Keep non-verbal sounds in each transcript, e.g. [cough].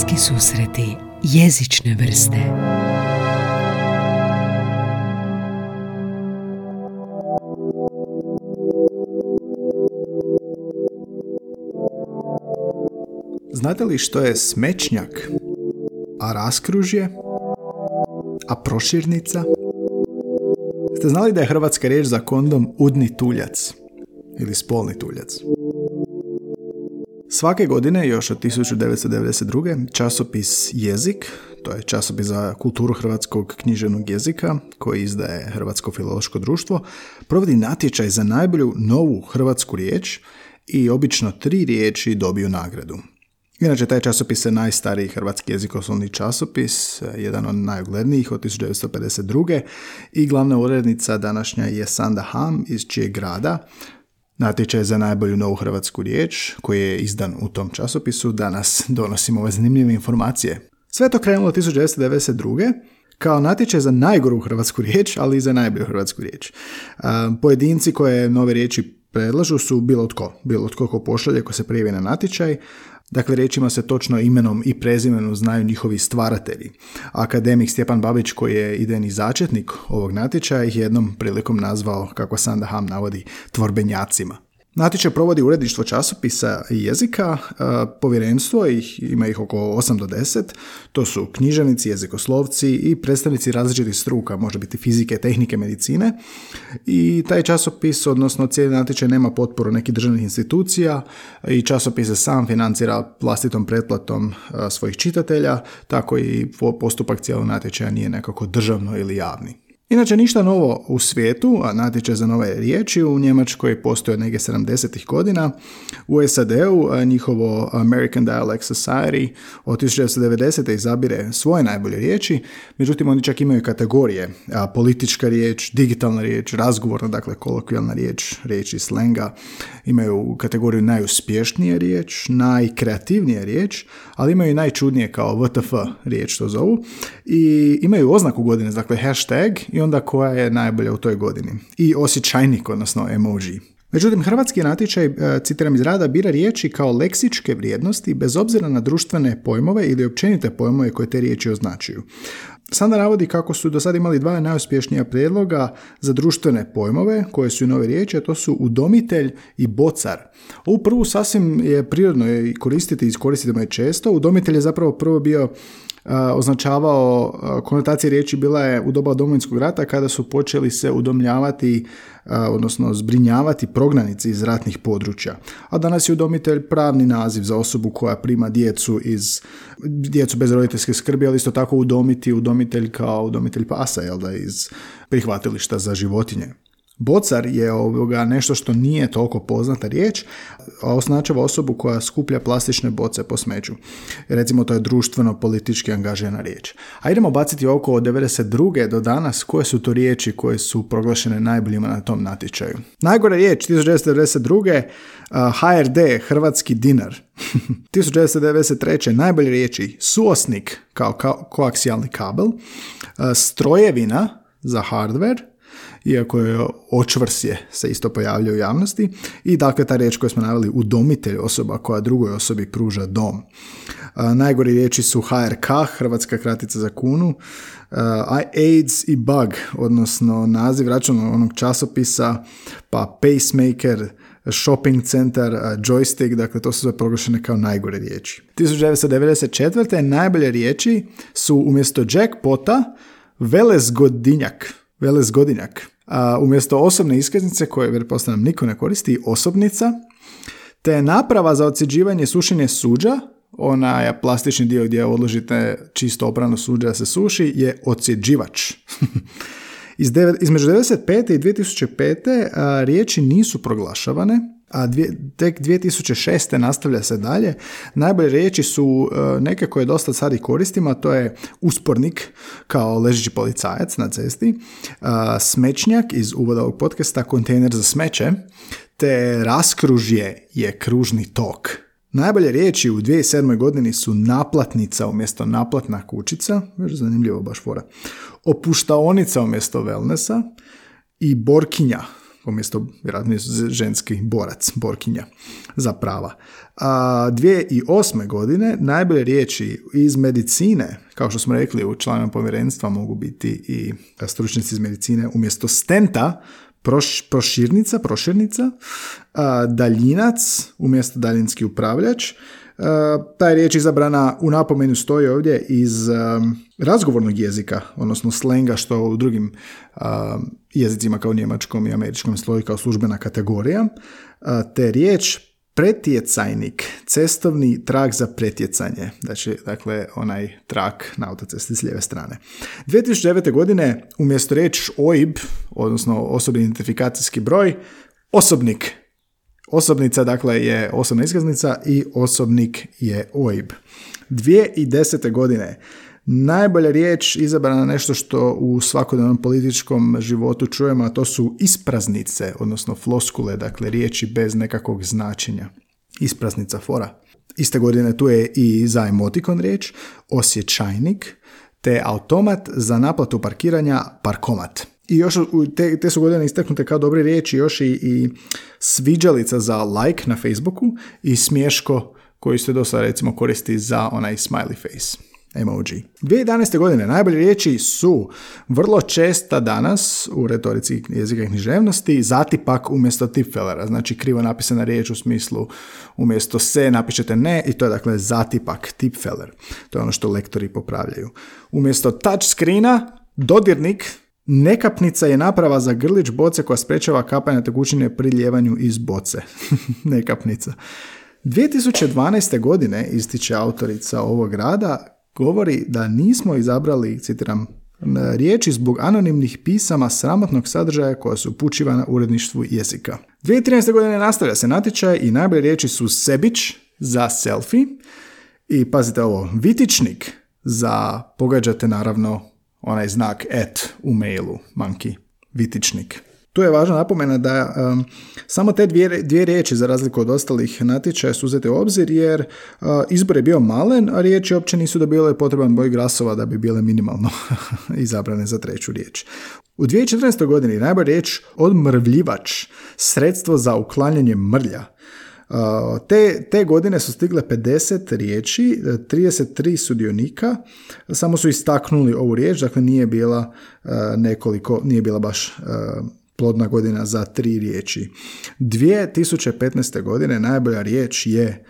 Hrvatski susreti jezične vrste Znate li što je smečnjak, a raskružje, a proširnica? Ste znali da je hrvatska riječ za kondom udni tuljac ili spolni tuljac? Svake godine, još od 1992. časopis Jezik, to je časopis za kulturu hrvatskog književnog jezika koji izdaje Hrvatsko filološko društvo, provodi natječaj za najbolju novu hrvatsku riječ i obično tri riječi dobiju nagradu. Inače, taj časopis je najstariji hrvatski jezikoslovni časopis, jedan od najuglednijih od 1952. i glavna urednica današnja je Sanda Ham iz čijeg grada Natječaj za najbolju novu hrvatsku riječ, koji je izdan u tom časopisu, danas donosimo ove zanimljive informacije. Sve to krenulo 1992. kao natječaj za najgoru hrvatsku riječ, ali i za najbolju hrvatsku riječ. Pojedinci koje nove riječi predlažu su bilo tko. Bilo tko ko pošalje, ko se prijavi na natječaj, Dakle, rečima se točno imenom i prezimenom znaju njihovi stvaratelji. Akademik Stjepan Babić, koji je idejni začetnik ovog natječaja, ih jednom prilikom nazvao, kako Sanda Ham navodi, tvorbenjacima. Natječaj provodi uredništvo časopisa i jezika, povjerenstvo, ih, ima ih oko 8 do 10, to su književnici, jezikoslovci i predstavnici različitih struka, može biti fizike, tehnike, medicine i taj časopis, odnosno cijeli natječaj nema potporu nekih državnih institucija i časopis se sam financira vlastitom pretplatom svojih čitatelja, tako i postupak cijelog natječaja nije nekako državno ili javni. Inače, ništa novo u svijetu, a natječaj za nove riječi u Njemačkoj postoje od neke 70. godina. U SAD-u njihovo American Dialect Society od 1990. izabire svoje najbolje riječi, međutim oni čak imaju kategorije. A, politička riječ, digitalna riječ, razgovorna, dakle kolokvijalna riječ, riječi slenga. Imaju kategoriju najuspješnije riječ, najkreativnije riječ, ali imaju i najčudnije kao WTF riječ to zovu. I imaju oznaku godine, dakle hashtag onda koja je najbolja u toj godini. I osjećajnik, odnosno emoji. Međutim, hrvatski natječaj, e, citiram iz rada, bira riječi kao leksičke vrijednosti bez obzira na društvene pojmove ili općenite pojmove koje te riječi označuju. Sanda navodi kako su do sada imali dva najuspješnija prijedloga za društvene pojmove koje su i nove riječi, a to su udomitelj i bocar. Ovu prvu sasvim je prirodno koristiti i iskoristiti je često. Udomitelj je zapravo prvo bio označavao, konotacija riječi bila je u doba domovinskog rata kada su počeli se udomljavati, odnosno zbrinjavati prognanici iz ratnih područja. A danas je udomitelj pravni naziv za osobu koja prima djecu iz djecu bez roditeljske skrbi, ali isto tako udomiti udomitelj kao udomitelj pasa, jel da, iz prihvatilišta za životinje. Bocar je ovoga nešto što nije toliko poznata riječ, a označava osobu koja skuplja plastične boce po smeću. Recimo to je društveno politički angažena riječ. A idemo baciti oko od 92. do danas koje su to riječi koje su proglašene najboljima na tom natječaju. Najgore riječ 1992. HRD, hrvatski dinar. [laughs] 1993. najbolje riječi suosnik kao koaksijalni kabel, strojevina za hardware, iako je očvrsje se isto pojavljuje u javnosti i dakle ta riječ koju smo naveli udomitelj osoba koja drugoj osobi pruža dom. najgori riječi su HRK, hrvatska kratica za kunu, AIDS i bug, odnosno naziv računalnog onog časopisa, pa pacemaker, shopping centar, joystick, dakle to su sve proglašene kao najgore riječi. 1994. najbolje riječi su umjesto jackpota velezgodinjak, velezgodinjak. A umjesto osobne iskaznice koje pretpostavljam niko ne koristi, osobnica, te naprava za ocjeđivanje sušenje suđa, ona je plastični dio gdje odložite čisto oprano suđa da se suši, je ocjeđivač. [laughs] Iz između 1995. i 2005. riječi nisu proglašavane, a dvije, tek 2006. nastavlja se dalje. Najbolje riječi su e, neke koje dosta sad i koristimo, a to je uspornik kao ležeći policajac na cesti, e, smečnjak iz uvoda ovog podcasta, kontejner za smeće, te raskružje je kružni tok. Najbolje riječi u 2007. godini su naplatnica umjesto naplatna kućica, još zanimljivo baš fora, opuštaonica umjesto wellnessa i borkinja umjesto vjerojatno ženski borac, borkinja za prava. A 2008. godine najbolje riječi iz medicine, kao što smo rekli u članovima povjerenstva mogu biti i stručnjaci iz medicine umjesto stenta, proš, proširnica, proširnica, daljinac umjesto daljinski upravljač, ta je riječ izabrana u napomenu stoji ovdje iz razgovornog jezika, odnosno slenga što u drugim jezicima kao njemačkom i američkom stoji kao službena kategorija. te riječ pretjecajnik, cestovni trak za pretjecanje, znači, dakle onaj trak na autocesti s lijeve strane. 2009. godine umjesto riječ OIB, odnosno osobni identifikacijski broj, osobnik Osobnica dakle je osobna iskaznica i osobnik je OIB. 2010. godine najbolja riječ izabrana nešto što u svakodnevnom političkom životu čujemo, a to su ispraznice, odnosno floskule, dakle riječi bez nekakvog značenja. Ispraznica fora. Iste godine tu je i za emotikon riječ, osjećajnik, te automat za naplatu parkiranja parkomat. I još te, te su godine istaknute kao dobre riječi još i, i sviđalica za like na Facebooku i smješko koji se dosta recimo koristi za onaj smiley face emoji. 2011. godine najbolje riječi su vrlo česta danas u retorici jezika književnosti zatipak umjesto tipfelera, znači krivo napisana riječ u smislu umjesto se napišete ne i to je dakle zatipak, tipfeler. To je ono što lektori popravljaju. Umjesto touch screena, dodirnik, Nekapnica je naprava za grlić boce koja sprečava kapanje tekućine pri ljevanju iz boce. [laughs] Nekapnica. 2012. godine, ističe autorica ovog rada, govori da nismo izabrali, citiram, riječi zbog anonimnih pisama sramotnog sadržaja koja su upućivana uredništvu jezika. 2013. godine nastavlja se natječaj i najbolje riječi su sebić za selfie i pazite ovo, vitičnik za, pogađate naravno onaj znak et u mailu, manki, vitičnik. Tu je važna napomena da um, samo te dvije, dvije riječi, za razliku od ostalih natječaja, su uzete u obzir, jer uh, izbor je bio malen, a riječi uopće nisu dobile potreban broj glasova da bi bile minimalno [laughs] izabrane za treću riječ. U 2014. godini najbolja riječ odmrvljivač, sredstvo za uklanjanje mrlja. Te, te godine su stigle 50 riječi, 33 sudionika, samo su istaknuli ovu riječ, dakle nije bila nekoliko, nije bila baš plodna godina za tri riječi. 2015. godine najbolja riječ je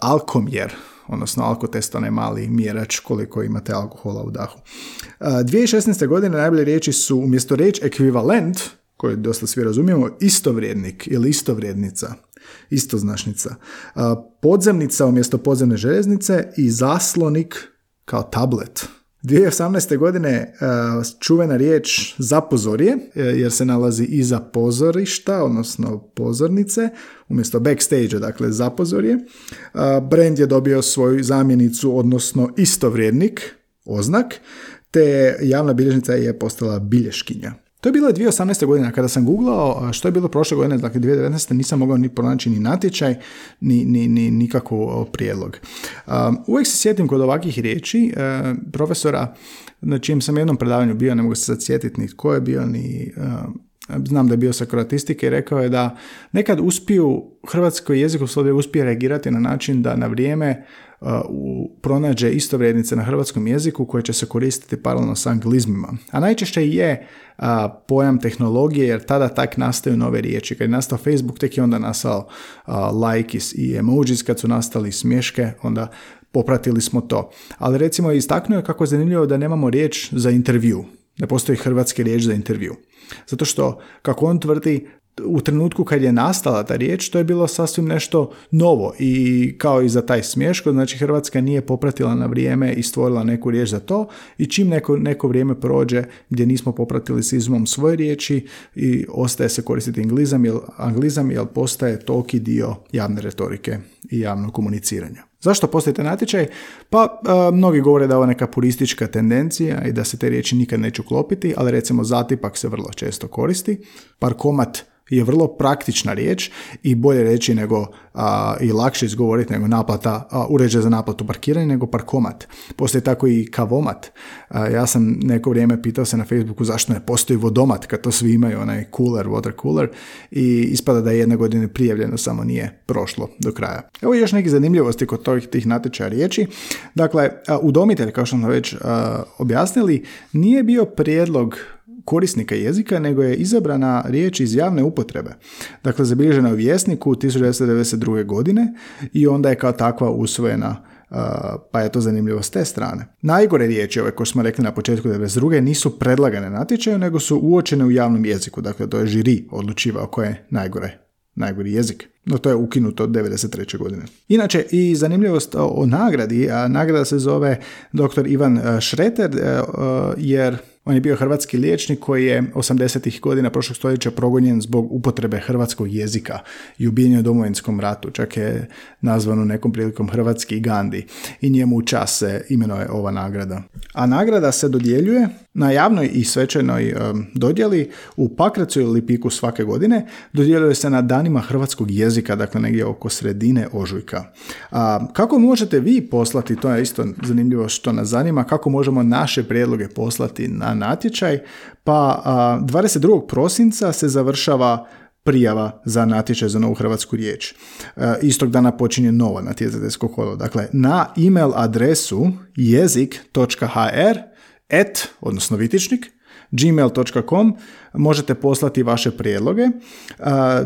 alkomjer, odnosno alkotest, onaj mali mjerač koliko imate alkohola u dahu. 2016. godine najbolje riječi su umjesto riječ ekvivalent, koju dosta svi razumijemo, istovrijednik ili istovrijednica istoznačnica. Podzemnica umjesto podzemne željeznice i zaslonik kao tablet. 2018. godine čuvena riječ zapozorje, e, jer se nalazi iza pozorišta, odnosno pozornice, umjesto backstage, dakle zapozorje. Brand je dobio svoju zamjenicu, odnosno istovrijednik, oznak, te javna bilježnica je postala bilješkinja. To je bilo 2018. godina kada sam googlao što je bilo prošle godine, dakle 2019. nisam mogao ni pronaći ni natječaj, ni, ni, ni nikakav prijedlog. uvijek se sjetim kod ovakvih riječi e, profesora na čijem sam jednom predavanju bio, ne mogu se sad sjetiti ni tko je bio, ni znam da je bio sa kroatistike i rekao je da nekad uspiju hrvatskoj jeziku uspije reagirati na način da na vrijeme u pronađe istovrednice na hrvatskom jeziku koje će se koristiti paralelno s anglizmima. A najčešće je pojam tehnologije jer tada tak nastaju nove riječi. Kad je nastao Facebook, tek je onda nastao like i emojis, kad su nastali smješke, onda popratili smo to. Ali recimo istaknuo je kako je zanimljivo da nemamo riječ za intervju. Ne postoji hrvatski riječ za intervju. Zato što, kako on tvrdi, u trenutku kad je nastala ta riječ, to je bilo sasvim nešto novo i kao i za taj smješko, znači Hrvatska nije popratila na vrijeme i stvorila neku riječ za to i čim neko, neko vrijeme prođe gdje nismo popratili s izumom svoje riječi i ostaje se koristiti anglizam, jer, anglizam jer postaje toliki dio javne retorike i javnog komuniciranja. Zašto postoji natječaj? Pa mnogi govore da je ovo neka puristička tendencija i da se te riječi nikad neće uklopiti, ali recimo zatipak se vrlo često koristi. Parkomat je vrlo praktična riječ i bolje reći nego a, i lakše izgovoriti nego naplata, a, uređaj za naplatu parkiranja nego parkomat. Postoji tako i kavomat. ja sam neko vrijeme pitao se na Facebooku zašto ne postoji vodomat kad to svi imaju, onaj cooler, water cooler i ispada da je jedne godine prijavljeno, samo nije prošlo do kraja. Evo još neki zanimljivosti kod tih, tih natječaja riječi. Dakle, udomitelj, kao što smo već objasnili, nije bio prijedlog korisnika jezika, nego je izabrana riječ iz javne upotrebe. Dakle, zabilježena je u vjesniku 1992. godine i onda je kao takva usvojena pa je to zanimljivo s te strane. Najgore riječi, ove koje smo rekli na početku 92. nisu predlagane natječaju, nego su uočene u javnom jeziku. Dakle, to je žiri odlučivao koje je najgore, najgori jezik. No to je ukinuto od 93. godine. Inače, i zanimljivost o, nagradi, a nagrada se zove dr. Ivan Šreter, jer on je bio hrvatski liječnik koji je 80. godina prošlog stoljeća progonjen zbog upotrebe hrvatskog jezika i ubijenja u domovinskom ratu. Čak je nazvano nekom prilikom hrvatski Gandhi i njemu u čas se imenuje ova nagrada. A nagrada se dodjeljuje na javnoj i svečanoj dodjeli u Pakracu ili Lipiku svake godine. Dodjeljuje se na danima hrvatskog jezika, dakle negdje oko sredine ožujka. A kako možete vi poslati, to je isto zanimljivo što nas zanima, kako možemo naše prijedloge poslati na natječaj, pa 22. prosinca se završava prijava za natječaj za novu hrvatsku riječ. E, istog dana počinje novo natjecateljsko kolo. Dakle, na email adresu jezik.hr et, odnosno vitičnik, gmail.com možete poslati vaše prijedloge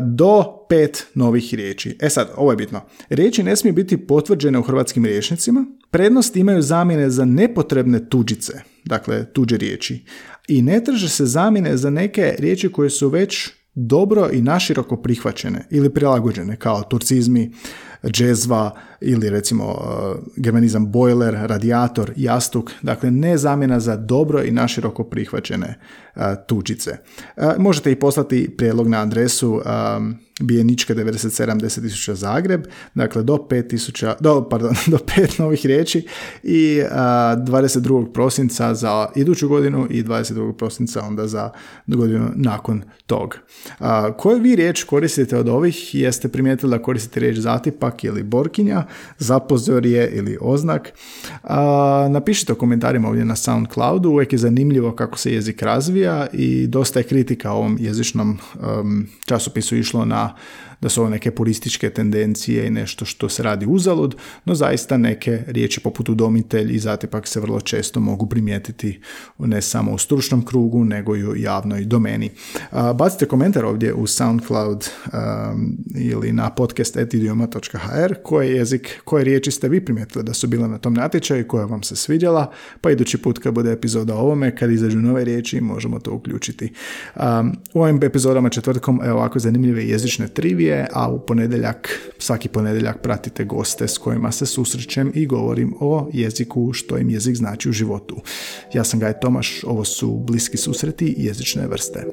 do pet novih riječi. E sad, ovo je bitno. Riječi ne smiju biti potvrđene u hrvatskim riječnicima. Prednost imaju zamjene za nepotrebne tuđice, dakle tuđe riječi. I ne traže se zamjene za neke riječi koje su već dobro i naširoko prihvaćene ili prilagođene kao turcizmi, džezva ili recimo uh, germanizam boiler, radijator, jastuk, dakle ne zamjena za dobro i naširoko prihvaćene uh, tuđice. Uh, možete i poslati prijedlog na adresu Bijenička 97 10.000 Zagreb, dakle do 5000, do, pardon, [laughs] do pet novih riječi i a, 22. prosinca za iduću godinu i 22. prosinca onda za godinu nakon tog. Koju vi riječ koristite od ovih? Jeste primijetili da koristite riječ zatipak ili borkinja, zapozorje ili oznak? A, napišite u komentarima ovdje na SoundCloudu, uvijek je zanimljivo kako se jezik razvija i dosta je kritika ovom jezičnom um, časopisu išlo na da su ovo neke purističke tendencije i nešto što se radi uzalud, no zaista neke riječi poput udomitelj i zatipak se vrlo često mogu primijetiti ne samo u stručnom krugu, nego i u javnoj domeni. Bacite komentar ovdje u SoundCloud um, ili na podcast.idioma.hr koje jezik, koje riječi ste vi primijetili da su bile na tom natječaju, koja vam se svidjela, pa idući put kad bude epizoda o ovome, kad izađu nove riječi, možemo to uključiti. Um, u ovim epizodama četvrtkom, evo ovako zanimljive jezične trivije, a u ponedjeljak, svaki ponedjeljak pratite goste s kojima se susrećem i govorim o jeziku, što im jezik znači u životu. Ja sam Gaj Tomaš, ovo su bliski susreti jezične vrste.